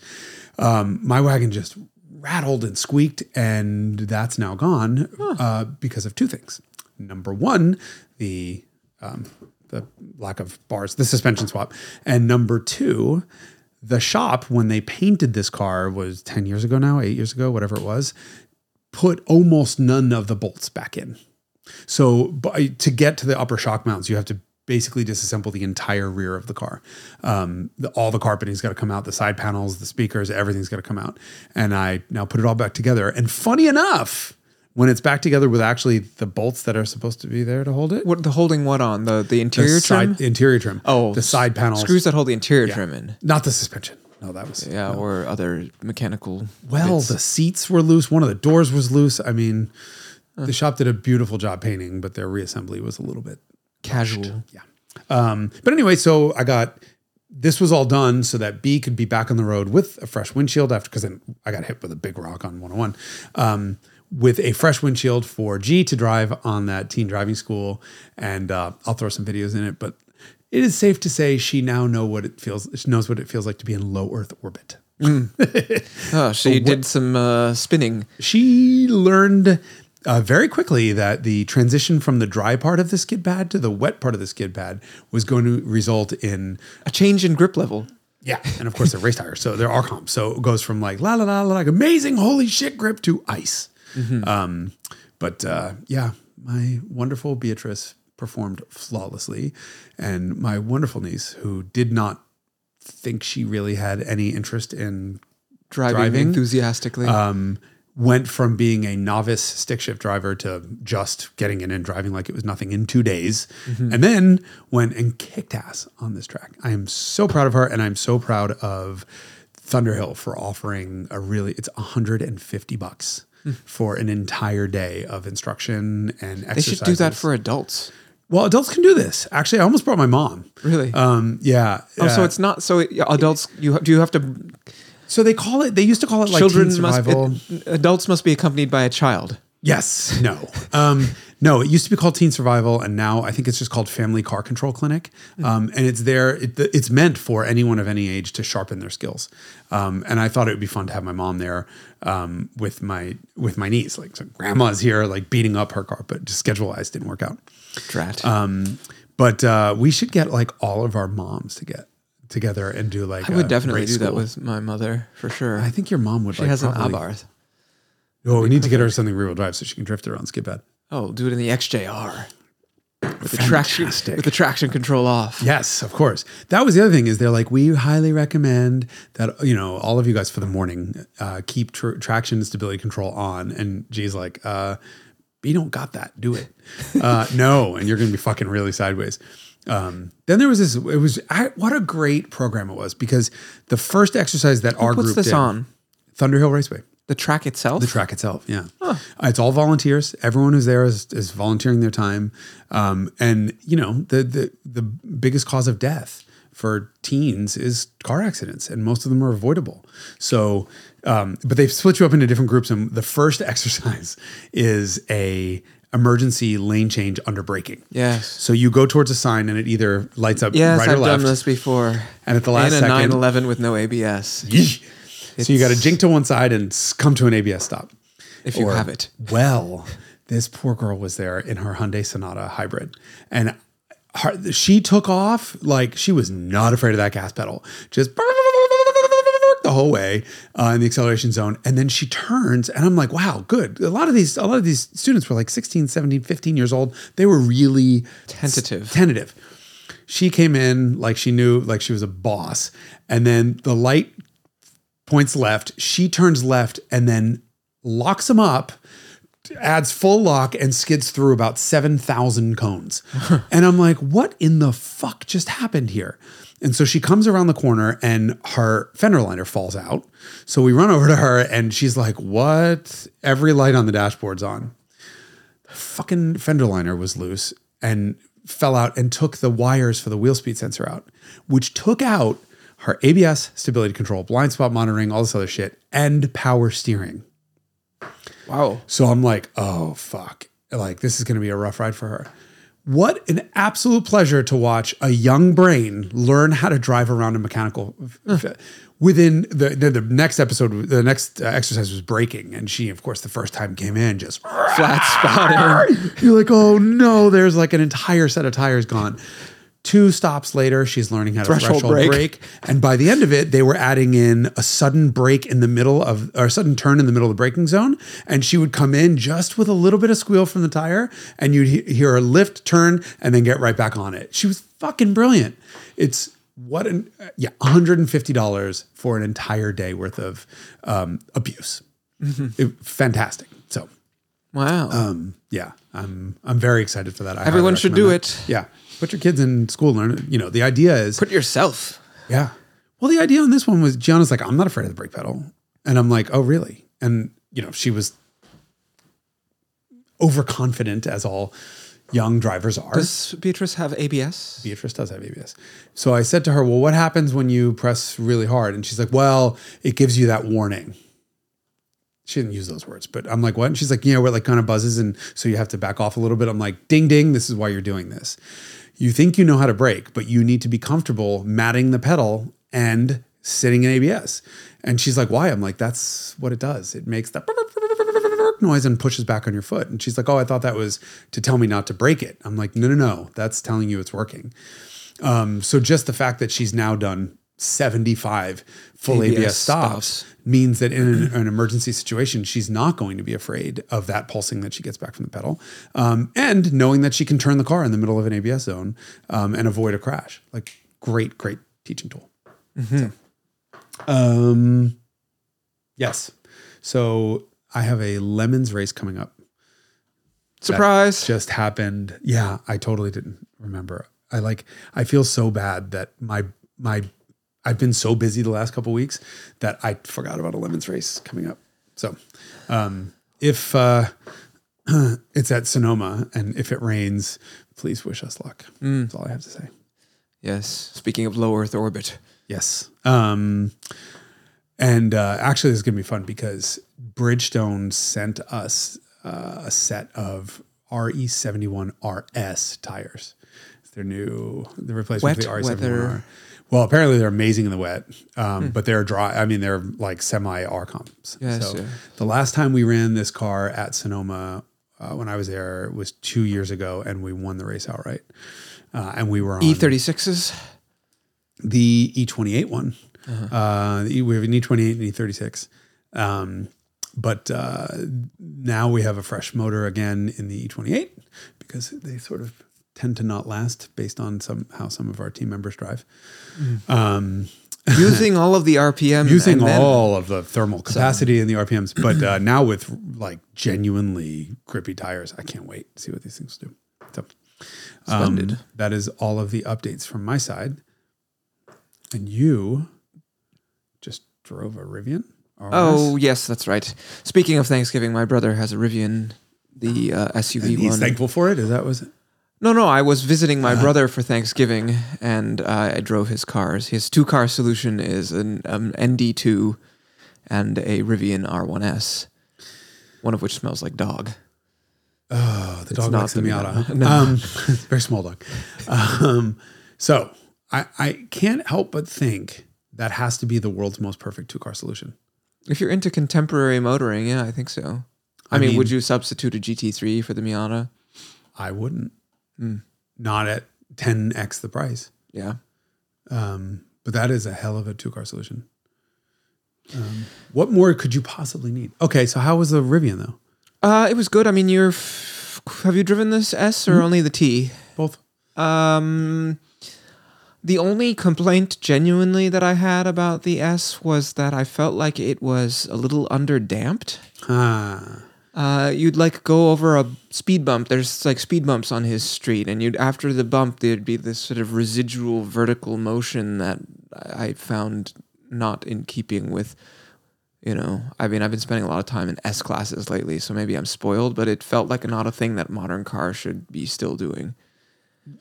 Um, my wagon just rattled and squeaked, and that's now gone uh, because of two things. Number one, the um, the lack of bars, the suspension swap, and number two, the shop when they painted this car was ten years ago now, eight years ago, whatever it was, put almost none of the bolts back in. So by, to get to the upper shock mounts, you have to basically disassemble the entire rear of the car. Um, the, all the carpeting's got to come out, the side panels, the speakers, everything's got to come out. And I now put it all back together. And funny enough, when it's back together with actually the bolts that are supposed to be there to hold it, What the holding what on the the interior the trim? side, interior trim. oh, the side panels, screws that hold the interior trim in. not the suspension. No, that was Yeah, or other mechanical. Well, bits. the seats were loose. One of the doors was loose. I mean, the shop did a beautiful job painting, but their reassembly was a little bit casual. yeah. Um, but anyway, so I got this was all done so that B could be back on the road with a fresh windshield after because then I got hit with a big rock on 101. Um, with a fresh windshield for G to drive on that teen driving school, and uh, I'll throw some videos in it. But it is safe to say she now know what it feels. She knows what it feels like to be in low Earth orbit. *laughs* Oh, so you *laughs* did some uh, spinning. she learned uh, very quickly that the transition from the dry part of the skid pad to the wet part of the skid pad was going to result in A change in grip level. yeah, and of course they're race tires, so they're RCOM. So it goes from like la la la la like amazing holy shit grip to ice. Um, but uh, yeah, my wonderful Beatrice performed flawlessly, and my wonderful niece, who did not think she really had any interest in Driving, Driving, enthusiastically. um, went from being a novice stick shift driver to just getting in and driving like it was nothing in two days. And then went and kicked ass on this track. I am so proud of her and I'm so proud of Thunderhill for offering a really, it's 150 bucks for an entire day of instruction and they should do that for adults. Well, adults can do this. Actually, I almost brought my mom. Really? Um, yeah. oh, so uh, it's not so adults. You do you have to so they call it. They used to call it like children must it- adults must be accompanied by a child. Yes. No. Um, no. It used to be called Teen Survival, and now I think it's just called Family Car Control Clinic. Um, and it's there. It, it's meant for anyone of any age to sharpen their skills. Um, and I thought it would be fun to have my mom there um, with my with my niece. Like so grandma's here, like beating up her car, but just schedule wise didn't work out. Drat. Um, but uh, we should get like all of our moms to get together and do like. I would definitely do that with my mother for sure. I think your mom would. she like, has an probably- Abarth. Oh, we need to get her something rear wheel drive so she can drift around skid pad. Oh, do it in the XJR with the traction with the traction control off. Yes, of course. That was the other thing is they're like, we highly recommend that, you know, all of you guys for the morning, uh, keep tr- traction and stability control on. And G's like, uh, you don't got that. Do it. *laughs* Uh, no. And you're going to be fucking really sideways. Um, then there was this, it was, I, what a great program it was because the first exercise that our What's group this did, on? Thunderhill Raceway. The track itself. The track itself, yeah. Uh, It's all volunteers. Everyone who's there is, is volunteering their time. Um, and you know, the the the biggest cause of death for teens is car accidents, and most of them are avoidable. So, um, but they've split you up into different groups, and the first *laughs* exercise is a emergency lane change under braking. Yes. So you go towards a sign, and it either lights up Yes, right I've or left. done this before. And at the last in a second- 911 with no ABS, so you got to jink to one side and come to an ABS stop. if you Or- have it. Well, this poor girl was there in her Hyundai Sonata hybrid, and her, she took off like she was not afraid of that gas pedal, just the whole way uh, in the acceleration zone. And then she turns, and I'm like, wow, good. A lot of these, a lot of these students were like 16, 17, 15 years old. They were really Tentative. Tentative. She came in like she knew, like she was a boss, and then the light points left. She turns left and then locks him up, adds full lock, and skids through about 7,000 cones. *laughs* and I'm like, what in the fuck just happened here? And so she comes around the corner and her fender liner falls out. So we run over to her and she's like, what? Every light on the dashboard's on. Fucking fender liner was loose and fell out and took the wires for the wheel speed sensor out, which took out her ABS, stability control, blind spot monitoring, all this other shit, and power steering. Wow. So I'm like, oh fuck. Like this is gonna be a rough ride for her. What an absolute pleasure to watch a young brain learn how to drive around a mechanical. Within the, the the next episode, the next uh, exercise was braking, and she, of course, the first time came in just Flat spotting. *laughs* You're like, oh no, there's like an entire set of tires gone. Two stops later, she's learning how to Threshold threshold, brake. brake. And by the end of it, they were adding in a sudden break in the middle of, or a sudden turn in the middle of the braking zone. And she would come in just with a little bit of squeal from the tire, and you'd he- hear her lift, turn, and then get right back on it. She was fucking brilliant. It's what an, yeah, $150 for an entire day worth of um, abuse. It- fantastic. So, Wow. um, yeah, I'm I'm very excited for that. I Everyone should do recommend it. Yeah, put your kids in school. Learn. You know, the idea is Put yourself. yeah. Well, the idea on this one was Gianna's like, I'm not afraid of the brake pedal, and I'm like, oh really? And you know, she was overconfident as all young drivers are. Does Beatrice have ABS? Beatrice does have ABS. So I said to her, Well, what happens when you press really hard? And she's like, Well, it gives you that warning. She didn't use those words, but I'm like, What? And she's like, Yeah, where it like kind of buzzes. And so you have to back off a little bit. I'm like, Ding, ding. This is why you're doing this. You think you know how to brake, but you need to be comfortable matting the pedal and sitting in ABS. And she's like, Why? I'm like, That's what it does. It makes that noise and pushes back on your foot. And she's like, Oh, I thought that was to tell me not to break it. I'm like, No, no, no. That's telling you it's working. Um, so just the fact that she's now done 75 full ABS, ABS stops, stops. means that in an, *clears throat* an emergency situation, she's not going to be afraid of that pulsing that she gets back from the pedal. Um, and knowing that she can turn the car in the middle of an ABS zone um, and avoid a crash. Like, great, great teaching tool. So, um, yes. So I have a lemons race coming up Surprise. just happened. Yeah, I totally didn't remember. I like I feel so bad that my my I've been so busy the last couple weeks that I forgot about a lemons race coming up. So, um if uh *clears throat* it's at Sonoma and if it rains, please wish us luck. That's all I have to say. yes. Speaking of low Earth orbit. Yes. Um, and uh, actually, this is going to be fun because Bridgestone sent us uh, a set of RE71 RS tires. It's their new the replacement Wet for the RE71R. Well, apparently they're amazing in the wet, um, but they're dry. I mean, they're like semi R comps. Yes, so yeah. the last time we ran this car at Sonoma uh, when I was there was two years ago, and we won the race outright. Uh, and we were on E36s. the E28 one. Uh-huh. Uh, we have an E28 and E36. Um, but uh, now we have a fresh motor again in the E28 because they sort of tend to not last based on some how some of our team members drive. Um, using all of the RPM. using and then- all of the thermal capacity and the RPMs, but uh, now with like genuinely grippy tires, I can't wait to see what these things do. So, um, that is all of the updates from my side. And you just drove a Rivian? RS? Oh yes, that's right. Speaking of Thanksgiving, my brother has a Rivian, the uh, SUV And he's one. thankful for it. Is that was it? No, no, I was visiting my Uh-huh. brother for Thanksgiving, and uh, I drove his cars. His two-car solution is an um, ND2 and a Rivian R1S, one of which smells like dog. Oh, the dog not likes the the Miata. Miata. No. Um, very small dog. Um, so I, I can't help but think that has to be the world's most perfect two car solution. If you're into contemporary motoring, yeah, I think so. I, I mean, mean- would you substitute a GT3 for the Miata? I wouldn't. Hmm. Not at 10x the price. Yeah. Um, but that is a hell of a two car solution. Um, what more could you possibly need? Okay, so how was the Rivian though? Uh, it was good. I mean, you're. F- have you driven this S or only the T? Both. Um, the only complaint genuinely that I had about the S was that I felt like it was a little underdamped. Ah, Uh, you'd like go over a speed bump. There's like speed bumps on his street, and you'd after the bump there'd be this sort of residual vertical motion that I found not in keeping with. You know, I mean, I've been spending a lot of time in S classes lately, so maybe I'm spoiled, but it felt like not a thing that modern cars should be still doing.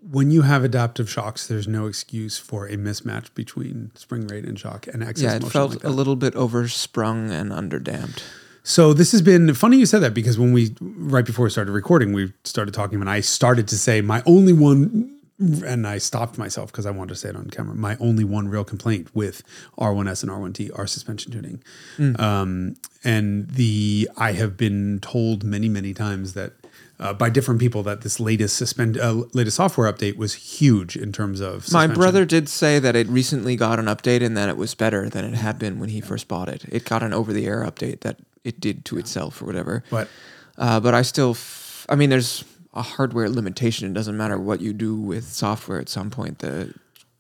when you have adaptive shocks, there's no excuse for a mismatch between spring rate and shock and excess Yeah, it felt like a little bit oversprung and underdamped. So this has been funny you said that because when we right before we started recording, we started talking and I started to say my only one and I stopped myself because I wanted to say it on camera. My only one real complaint with R1S and R1T are suspension tuning. Um, and the I have been told many many times that uh, by different people that this latest suspend uh, latest software update was huge in terms of My brother did say that it recently got an update and that it was better than it had been when he first bought it. It got an over the air update that it did to itself or whatever. but Uh, but I still, f- I mean, there's a hardware limitation. It doesn't matter what you do with software at some point. The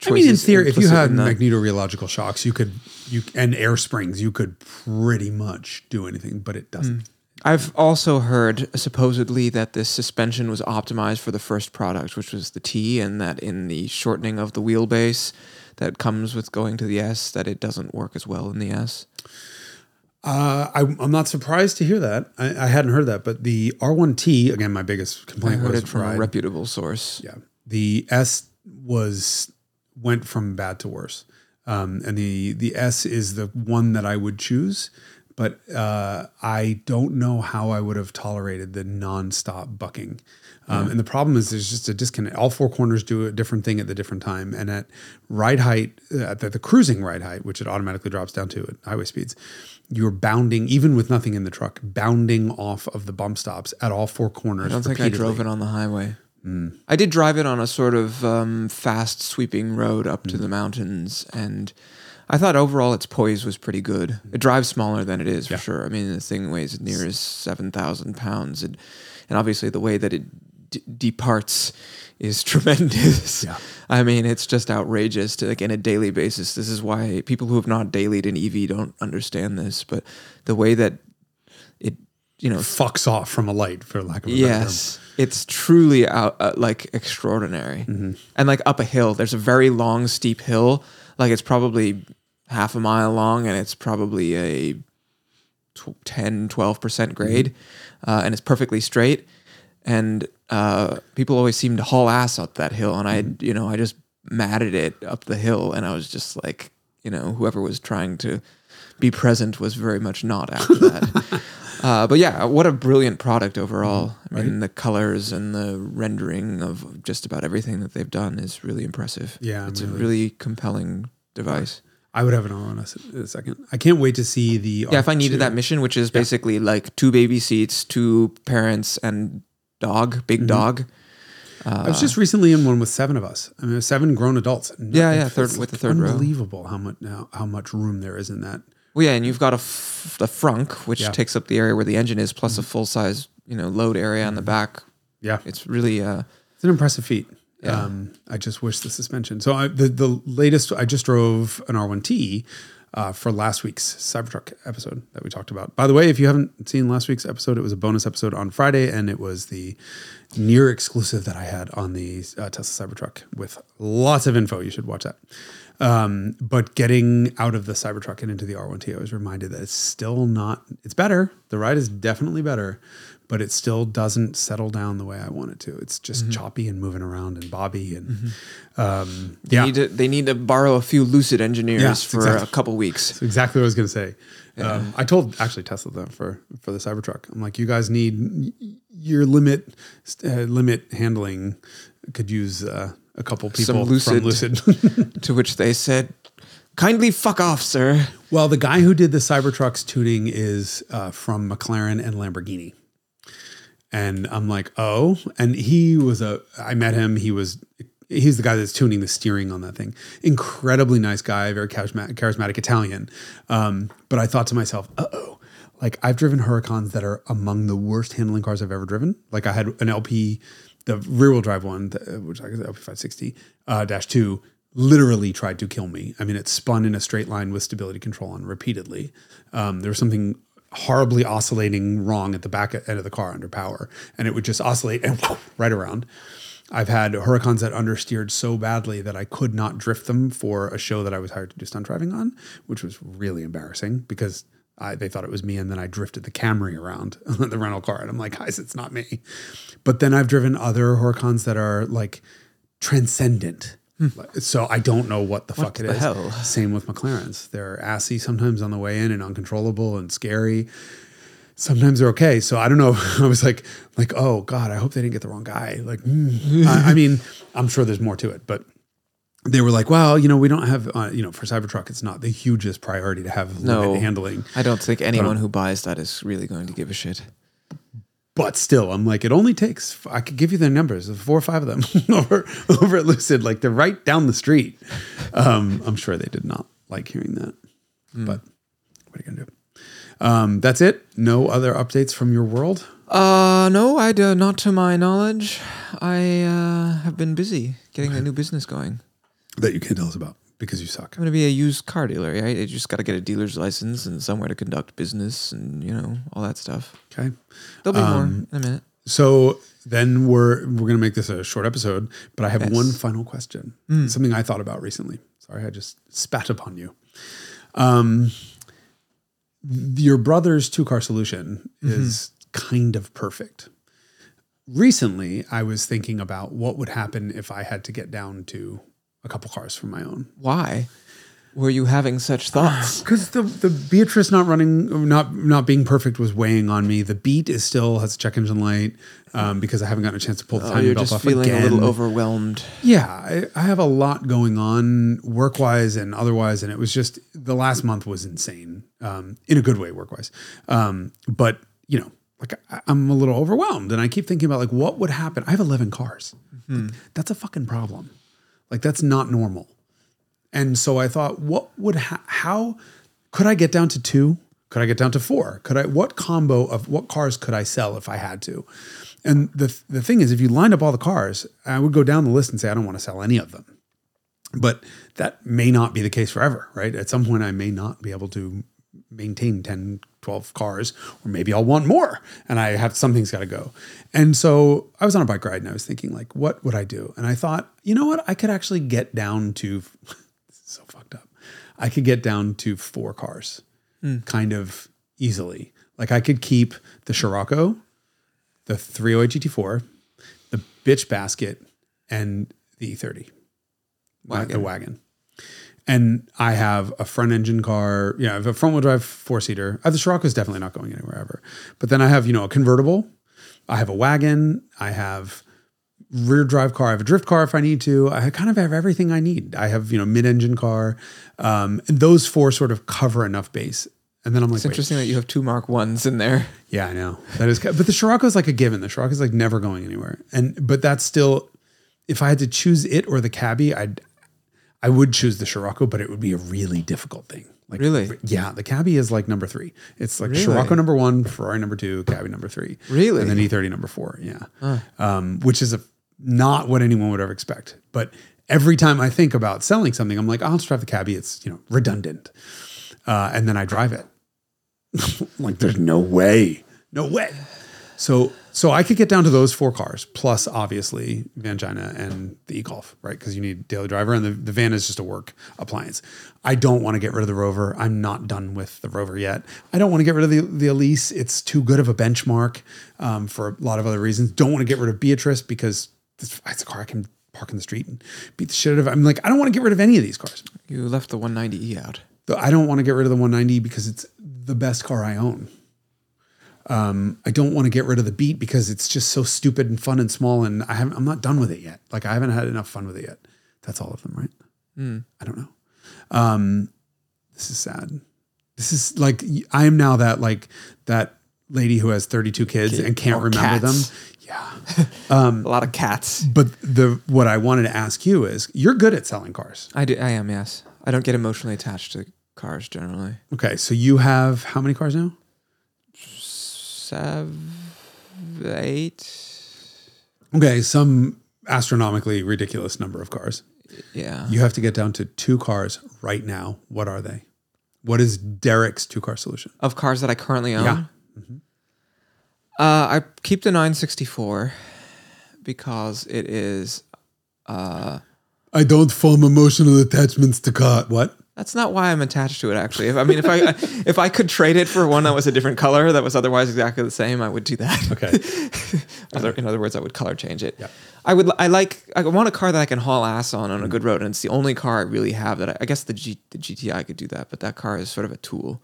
I mean, in theory, if you had magnetorheological shocks, you could you and air springs, you could pretty much do anything, but it doesn't. I've also heard supposedly that this suspension was optimized for the first product, which was the T, and that in the shortening of the wheelbase that comes with going to the S, that it doesn't work as well in the S. Uh, I, I'm not surprised to hear that. I, I hadn't heard that, but the R1T again, my biggest I complaint heard was it from a reputable source. Yeah, the S was went from bad to worse, um, and the the S is the one that I would choose. But uh, I don't know how I would have tolerated the nonstop bucking. Um, And the problem is there's just a disconnect. All four corners do a different thing at the different time. And at ride height, uh, at the, the cruising ride height, which it automatically drops down to at highway speeds, you're bounding, even with nothing in the truck, bounding off of the bump stops at all four corners. I don't think I drove it on the highway. Mm. I did drive it on a sort of um, fast sweeping road up Mm. to the mountains, and I thought overall its poise was pretty good. It drives smaller than it is for sure. I mean, the thing weighs near as seven thousand pounds, and and obviously the way that it d- departs is *laughs* tremendous. Yeah. I mean, it's just outrageous to like in a daily basis. This is why people who have not dailied an EV don't understand this, but the way that it, you know, fucks off from a light, for lack of a. Yes, it's truly out uh, like extraordinary. And like up a hill, there's a very long, steep hill. Like it's probably half a mile long, and it's probably a tw- 10, 12 percent grade, uh, and it's perfectly straight. And uh, people always seem to haul ass up that hill, and I, you know, I just matted it up the hill, and I was just like, you know, whoever was trying to be present was very much not after *laughs* that. Uh, but yeah, what a brilliant product overall. I mean, the colors and the rendering of just about everything that they've done is really impressive. Yeah, it's really. a really compelling device. I would have it on in a second. I can't wait to see the. Yeah, if I needed R2. that mission, which is basically like two baby seats, two parents, and dog, Mm-hmm. big dog. I was just recently in one with seven of us. I mean, seven grown adults. Yeah, yeah, third- with the third row. Unbelievable how much how, how much room there is in that. Well, yeah, and you've got a f- the frunk, which Yeah. Mm-hmm. takes up the area where the engine is, plus a full size, you know, load area on the back. Yeah, It's really uh, It's an impressive feat. Yeah. Um, I just wish the suspension. So I, the the latest, I just drove an R1T uh, for last week's Cybertruck episode that we talked about. By the way, if you haven't seen last week's episode, it was a bonus episode on Friday, and it was the near exclusive that I had on the uh, Tesla Cybertruck with lots of info. You should watch that. Um, but getting out of the Cybertruck and into the R1T, I was reminded that it's still not. It's better. The ride is definitely better, but it still doesn't settle down the way I want it to. It's just choppy and moving around and bobby and um, they yeah, need to they need to borrow a few lucid engineers Yeah, for exactly. a couple weeks. That's exactly what I was going to say. Um, I told actually Tesla that for for the Cybertruck. I'm like, you guys need your limit uh, limit handling could use uh, a couple people Some from Lucid. *laughs* to which they said, "Kindly fuck off, sir." well, the guy who did the Cybertruck's tuning is uh, from McLaren and Lamborghini. And I'm like, oh, and he was a. I met him. He was. He's the guy that's tuning the steering on that thing. Incredibly nice guy, very charismatic, charismatic Italian. Um, but I thought to myself, uh oh, like I've driven Huracans that are among the worst handling cars I've ever driven. Like I had an LP, the rear wheel drive one, which I guess LP 560 uh, dash two, literally tried to kill me. I mean, it spun in a straight line with stability control on repeatedly. Um, there was something horribly oscillating wrong at the back end of the car under power, and it would just oscillate and *laughs* right around. I've had Huracans that understeered so badly that I could not drift them for a show that I was hired to do stunt driving on, which was really embarrassing because I, they thought it was me, and then I drifted the Camry around *laughs* the rental car, and I'm like, guys, it's not me. But then I've driven other Huracans that are like transcendent. So I don't know what the fuck it the is. hell? Same with McLarens. They're assy sometimes on the way in and uncontrollable and scary. Sometimes they're okay. So I don't know. *laughs* I was like, like, oh God, I hope they didn't get the wrong guy. Like, hmm. I, I mean, I'm sure there's more to it, but they were like, well, you know, we don't have, uh, you know, for Cybertruck, it's not the hugest priority to have No. handling. I don't think anyone who buys that is really going to give a shit. But still, I'm like, it only takes. I could give you their numbers, four or five of them *laughs* over over at Lucid. Like they're right down the street. Um, I'm sure they did not like hearing that. But what are you gonna do? Um, that's it. No other updates from your world. Uh, no, I do, not to my knowledge. I uh, have been busy getting a new business going. that you can tell us about because you suck. I'm going to be a used car dealer, right? You just got to get a dealer's license and somewhere to conduct business and, you know, all that stuff. Okay. There'll be more Um, in a minute. So then we're we're gonna make this a short episode, but I have Yes. one final question. Something I thought about recently. Sorry, I just spat upon you. Um, your brother's two car solution is kind of perfect. Recently, I was thinking about what would happen if I had to get down to a couple cars from my own. Why were you having such thoughts? *sighs* Because the the Beatrice not running, not not being perfect was weighing on me. The Beat is still has a check engine light um, because I haven't gotten a chance to pull the Oh, timing you're belt just off feeling again. a little overwhelmed. Yeah, I, I have a lot going on work wise and otherwise, and it was just the last month was insane um, in a good way, work wise. Um, but you know, like I, I'm a little overwhelmed, and I keep thinking about like what would happen. I have 11 cars. Like, that's a fucking problem. Like that's not normal. And so I thought, what would ha- how could I get down to two? Could I get down to four? Could I what combo of what cars could I sell if I had to? And the the thing is, if you lined up all the cars, I would go down the list and say I don't want to sell any of them. But that may not be the case forever, right? At some point, I may not be able to maintain 10, 12 cars, or maybe I'll want more and I have something's got to go. And so I was on a bike ride and I was thinking, like, what would I do? And I thought, you know what? I could actually get down to *laughs* so fucked up. I could get down to four cars hmm. kind of easily. Like I could keep the Scirocco, the 308 GT4, the bitch basket, and the E30 the wagon. And I have a front engine car. Yeah, I have a front wheel drive four seater. Uh, The Scirocco is definitely not going anywhere ever. But then I have, you know, a convertible. I have a wagon. I have rear drive car. I have a drift car if I need to. I kind of have everything I need. I have, you know, mid engine car. Um, and those four sort of cover enough base. And then I'm like, It's wait, interesting that you have two Mark ones in there. yeah, I know that is, but the Scirocco is like a given. The Scirocco is like never going anywhere, and but that's still, if I had to choose it or the Cabby, I'd, I would choose the Scirocco, but it would be a really difficult thing. Like, Really? Yeah, the Cabby is like number three. It's like Really? Scirocco number one, Ferrari number two, Cabby number three. Really? and then E30 number four. Yeah, um, which is a not what anyone would ever expect. But every time I think about selling something, I'm like, I'll just drive the Cabby. It's you know redundant, uh, and then I drive it. *laughs* like there's no way no way so so i could get down to those four cars plus obviously vangina and the e-golf right? Because you need daily driver and the, the van is just a work appliance. I don't want to get rid of the rover. I'm not done with the rover yet. I don't want to get rid of the, the elise. It's too good of a benchmark um, for a lot of other reasons. Don't want to get rid of beatrice because it's, it's a car i can park in the street and beat the shit out of. I'm like i don't want to get rid of any of these cars. You left the 190e out. I don't want to get rid of the 190 because it's the best car I own. Um, I don't want to get rid of the Beat because it's just so stupid and fun and small, and I haven't. I'm not done with it yet. Like I haven't had enough fun with it yet. That's all of them, right? I don't know. Um, this is sad. This is like I am now that like that lady who has 32 kids and can't or remember cats. them. Yeah. *laughs* a lot of cats. But the what I wanted to ask you is, you're good at selling cars. I do. I am. Yes. I don't get emotionally attached to cars generally. Okay, so you have how many cars now? Seven, eight. Okay, some astronomically ridiculous number of cars. Yeah. You have to get down to two cars right now. What are they? What is Derek's two car solution? of cars that I currently own. Yeah. Uh, I keep the 964 because it is. I don't form emotional attachments to car. What? That's not why I'm attached to it. Actually, if I mean, if I *laughs* if I could trade it for one that was a different color that was otherwise exactly the same, I would do that. Okay. *laughs* Other, in other words, I would color change it. Yeah. I would. I like. I want a car that I can haul ass on on a mm. good road, and it's the only car I really have that. I, I guess the G, the GTI could do that, but that car is sort of a tool.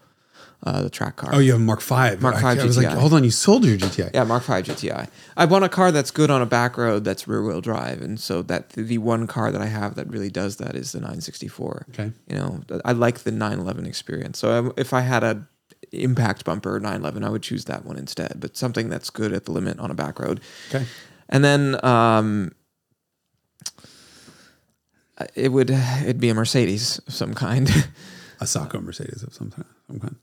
Uh, the track car. Oh, you have a Mark Five. Mark I, V I was like, GTI. hold on, you sold your GTI. Yeah, Mark V GTI. I want a car that's good on a back road that's rear wheel drive, and so that the one car that I have that really does that is the 964. Okay. You know, I like the 911 experience. So if I had a impact bumper 911, I would choose that one instead. But something that's good at the limit on a back road. Okay. And then um, it would it'd be a Mercedes of some kind. A Sacco Mercedes of some, some kind.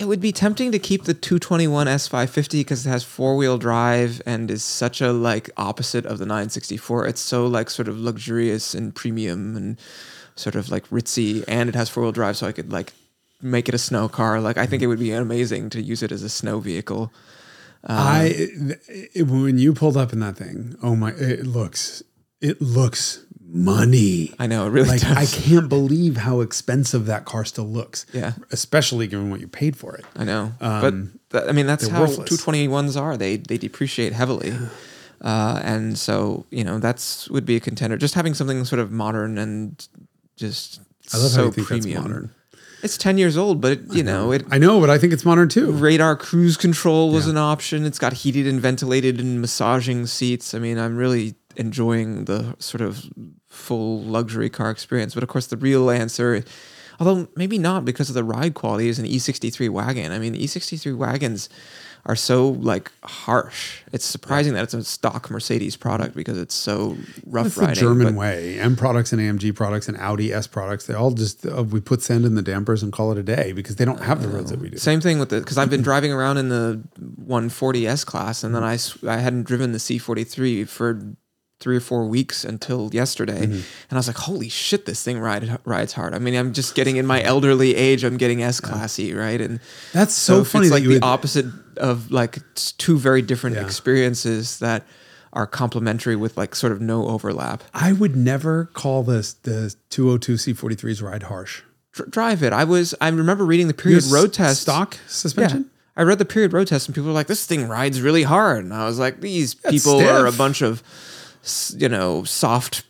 It would be tempting to keep the 221 S550 because it has four wheel drive and is such a like opposite of the 964. It's so like sort of luxurious and premium and sort of like ritzy, and it has four wheel drive, so I could like make it a snow car. Like I think it would be amazing to use it as a snow vehicle. I um, it, it- when you pulled up in that thing, oh my! It looks it looks money. I know it really like does. I can't believe how expensive that car still looks. Yeah. especially given what you paid for it. I know, but th- I mean that's how worthless. 221s are. They they depreciate heavily, uh, and so you know that's would be a contender. Just having something sort of modern and just I love so how you think premium. that's modern. It's ten years old, but it, you know it. I know, but I think it's modern too. Radar cruise control was Yeah. an option. It's got heated and ventilated and massaging seats. I mean, I'm really enjoying the sort of full luxury car experience. But of course, the real answer, although maybe not because of the ride quality, is an E63 wagon. I mean, the E63 wagons are so like harsh. It's surprising that it's a stock Mercedes product because it's so rough That's the. German way. M products and AMG products and Audi S products, they all just uh, we put sand in the dampers and call it a day because they don't have the roads that we do. Same thing with the because I've been driving around in the 140s class, and then I I hadn't driven the C43 for three or four weeks until yesterday, mm-hmm. and I was like, holy shit, this thing ride, rides hard. I mean, I'm just getting in my elderly age, I'm getting S classy, right? And That's so if funny It's like the would- opposite of like two very different Yeah. experiences that are complementary with like sort of no overlap. I would never call this the 202 C43s ride harsh. Dr- drive it. I was. I remember reading the period Use road test stock Yeah. suspension. I read the period road test and people were like, this thing rides really hard. And I was like, these That's people are a bunch of, you know, soft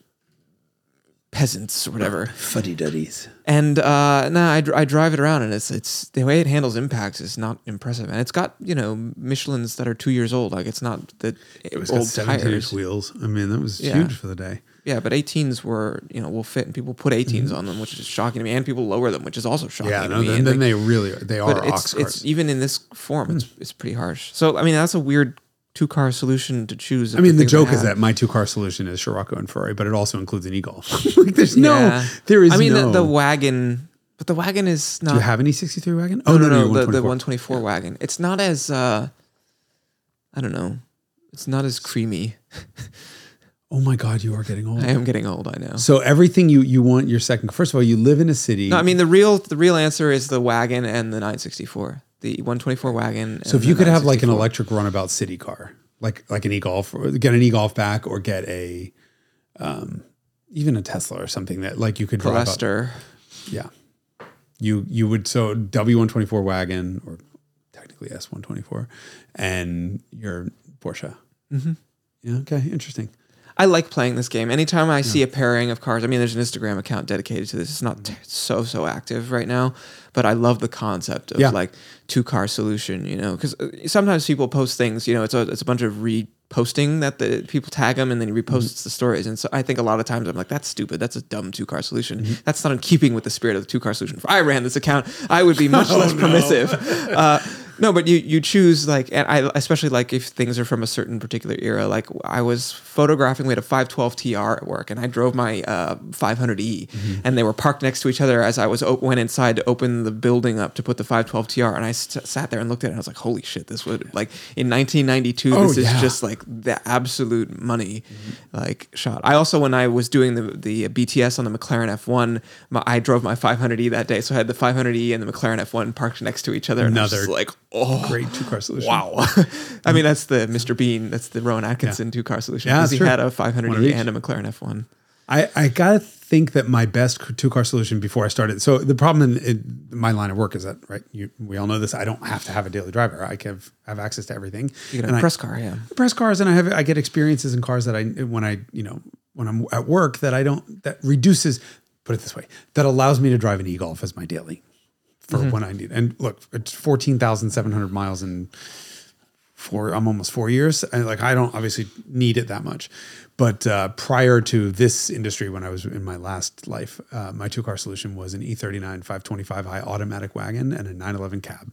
peasants or whatever. Fuddy duddies. And uh, no, I, I drive it around, and it's it's the way it handles impacts is not impressive, and it's got you know Michelin's that are two years old. Like it's not the It was old 17 tires. inch wheels. I mean, that was Yeah. huge for the day. Yeah, but 18s were you know will fit, and people put 18s on them, which is shocking to me, and people lower them, which is also shocking Mm-hmm. Yeah, to no, me. then, And, then like, they really are, they are but it's cars. Hmm. it's even in this form, it's it's pretty harsh. So I mean, that's a weird two car solution to choose. I mean, the joke is that my two car solution is Scirocco and Ferrari, but it also includes an e-Golf. *laughs* like, there's no, there is I mean, no. the, the wagon, but the wagon is not. Do you have any 63 wagon? no, no, no, you're the, the 124. 124 wagon. It's not as. uh I don't know. It's not as creamy. Oh my God, you are getting old. I am getting old. I know. So everything you you want your second. First of all, you live in a city. No, I mean the real the real answer is the wagon and the 964, the 124 wagon. so if you could have like an electric runabout city car, like like an e-golf, or get an e-golf back, or get a, um, even a Tesla or something that like you could drive up. Yeah, you you would so W one twenty four wagon or technically S one twenty four, and your Porsche. Mm-hmm. Yeah. Okay. Interesting. I like playing this game. Anytime I see a pairing of cars, I mean, there's an Instagram account dedicated to this. It's not t- so so active right now, but I love the concept of Yeah. like two car solution. You know, because uh, sometimes people post things. You know, it's a it's a bunch of reposting that the people tag them and then he mm-hmm. reposts the stories. And so I think a lot of times I'm like, that's stupid. That's a dumb two car solution. Mm-hmm. That's not in keeping with the spirit of the two car solution. If I ran this account, I would be much *laughs* oh, less permissive. *laughs* Uh, no, but you you choose like, and I especially like if things are from a certain particular era. Like I was photographing, we had a 512 TR at work, and I drove my uh, 500e, and they were parked next to each other as I was op- went inside to open the building up to put the 512 TR, and I st- sat there and looked at it, and I was like, holy shit, this would like in 1992, Oh, this is just like the absolute money like shot. I also when I was doing the the BTS on the McLaren F1, my, I drove my 500e that day, so I had the 500e and the McLaren F1 parked next to each other, and I was Another like, oh, Great two car solution. Wow. *laughs* *laughs* I mean, that's the Mr. Bean. That's the Rowan Atkinson two car solution. Yeah, because he true. had a 500e and a McLaren F1. I, I gotta think that my best two car solution before I started. So the problem in, in my line of work is that right, you, we all know this. I don't have to have a daily driver. I can have, have access to everything. You get a I- press car, yeah. press cars, and I have I get experiences in cars that I when I you know when I'm at work that I don't that reduces. Put it this way, that allows me to drive an e golf as my daily for Mm-hmm. when I need. And look, it's fourteen thousand seven hundred miles in four. I'm almost four years, and like I don't obviously need it that much. But uh, prior to this industry, when I was in my last life, uh, my two car solution was an E E39 525i automatic wagon and a 911 cab.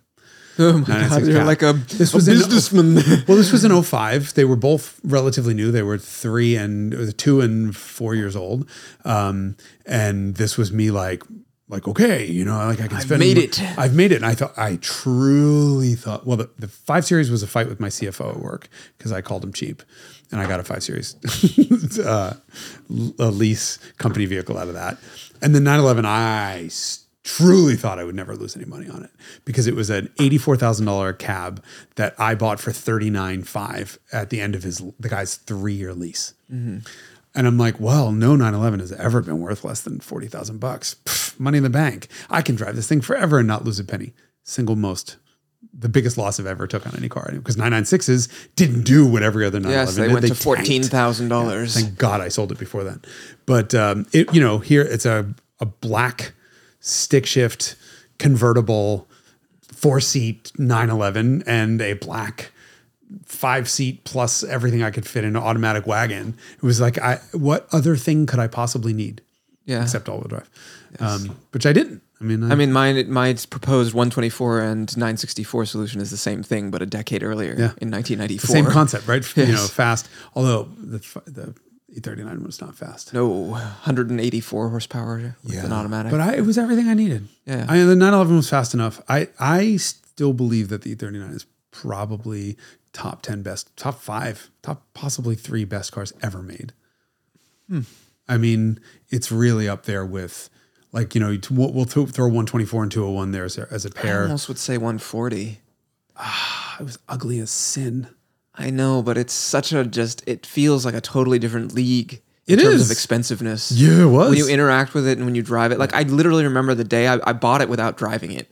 Oh my God, you're like a, This a was in- businessman. *laughs* Well, this was in 05. They were both relatively new. They were three and two and four years old. Um, and this was me like, like, okay, you know, like I can spend. I've made it. I've made it. And I thought, I truly thought, well, the, the five series was a fight with my CFO at work because I called him cheap and I got a five series *laughs* uh, a lease company vehicle out of that. And the 911, I truly thought I would never lose any money on it because it was an $84,000 cab that I bought for $39,500 at the end of his, the guy's three year lease. And I'm like, well, no 911 has ever been worth less than 40,000 bucks. Money in the bank. I can drive this thing forever and not lose a penny. Single most, the biggest loss I've ever took on any car because 996s didn't do what every other 911 yes, they did. went to tanked. fourteen thousand dollars. Thank God I sold it before then. But um, it, you know, here it's a a black stick shift convertible four seat 911 and a black five seat plus everything I could fit in an automatic wagon. It was like I what other thing could I possibly need Yeah. except all wheel drive, um, which I didn't. I mean, I, I mean, my my proposed 124 and 964 solution is the same thing, but a decade earlier Yeah. in 1994. same concept, right? *laughs* You know, fast. Although the the E39 was not fast. No, 184 horsepower with an automatic. But I, it was everything I needed. Yeah. I, mean, the 911 was fast enough. I, I still believe that the E39 is probably top 10 best, top five, top possibly three best cars ever made. Hmm. I mean, it's really up there with like, you know, we'll, we'll throw throw 124 and 201 there as a, as a pair. I almost would say 140. Ah, It was ugly as sin. I know, but it's such a just. It feels like a totally different league It in terms is. of expensiveness. Yeah, it was. When you interact with it and when you drive it, like I literally remember the day I, I bought it without driving it.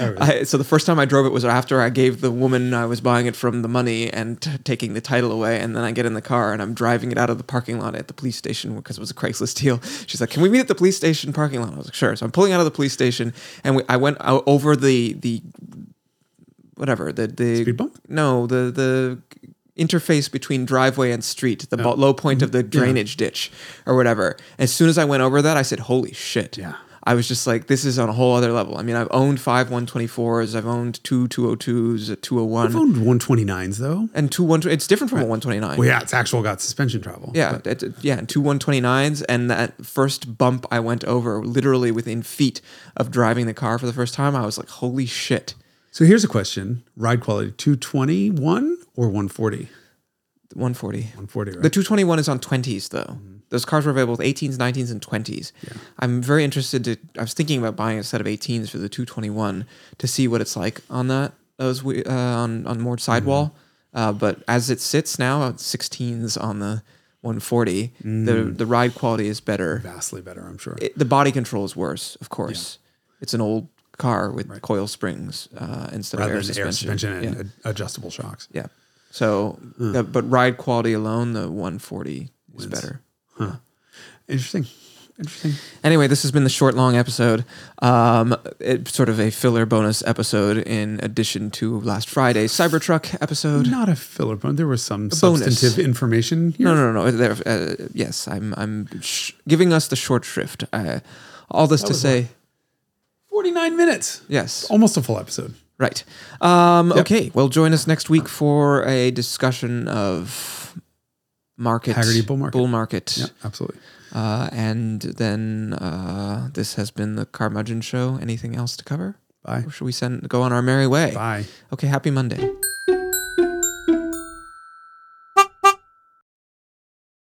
Oh, *laughs* really? I, so the first time I drove it was after I gave the woman I was buying it from the money and t- taking the title away, and then I get in the car and I'm driving it out of the parking lot at the police station because it was a Craigslist deal. *laughs* She's like, "Can we meet at the police station parking lot?" I was like, "Sure." So I'm pulling out of the police station, and we, I went over the the whatever the the Speed bump? No, the the interface between driveway and street, the low point of the mm-hmm. drainage ditch or whatever. As soon as I went over that, I said, "Holy shit!" Yeah. I was just like, "This is on a whole other level." I mean, I've owned five 124s, I've owned two 202s, a 201, I've owned 129s though. and two one. It's different from a 129. Well, yeah, it's actual got suspension travel. Yeah, it- it- yeah, and two 129s, and that first bump I went over, literally within feet of driving the car for the first time, I was like, "Holy shit!" So here's a question: ride quality 221 or 140? 140. 140, right? The 221 is on 20s though. Those cars were available with 18s, 19s, and 20s. I'm very interested to. I was thinking about buying a set of 18s for the 221 to see what it's like on that those uh, on on more sidewall. Uh, but as it sits now, uh, 16s on the 140. The the ride quality is better. Vastly better, I'm sure. It, the body control is worse, of course. It's an old car with coil springs uh, instead Rather of air suspension. air suspension and yeah. adjustable shocks. yeah. So, uh, but ride quality alone, the 140 is better. Interesting. Interesting. Anyway, this has been the short, long episode. Um, it's sort of a filler bonus episode in addition to last Friday's Cybertruck episode. Not a filler bone. There was some bonus. substantive information here. No, no, no. no. There, uh, yes, I'm. I'm sh- giving us the short shrift. Uh, all this to was say, 49 minutes. yes, Almost a full episode. right. Um, Okay, well, join us next week for a discussion of market, Hagerty bull market. bull market. Yeah, absolutely. Uh, and then uh, this has been the Carmudgeon Show. Anything else to cover? Bye. Or should we send go on our merry way? Bye. Okay, happy Monday.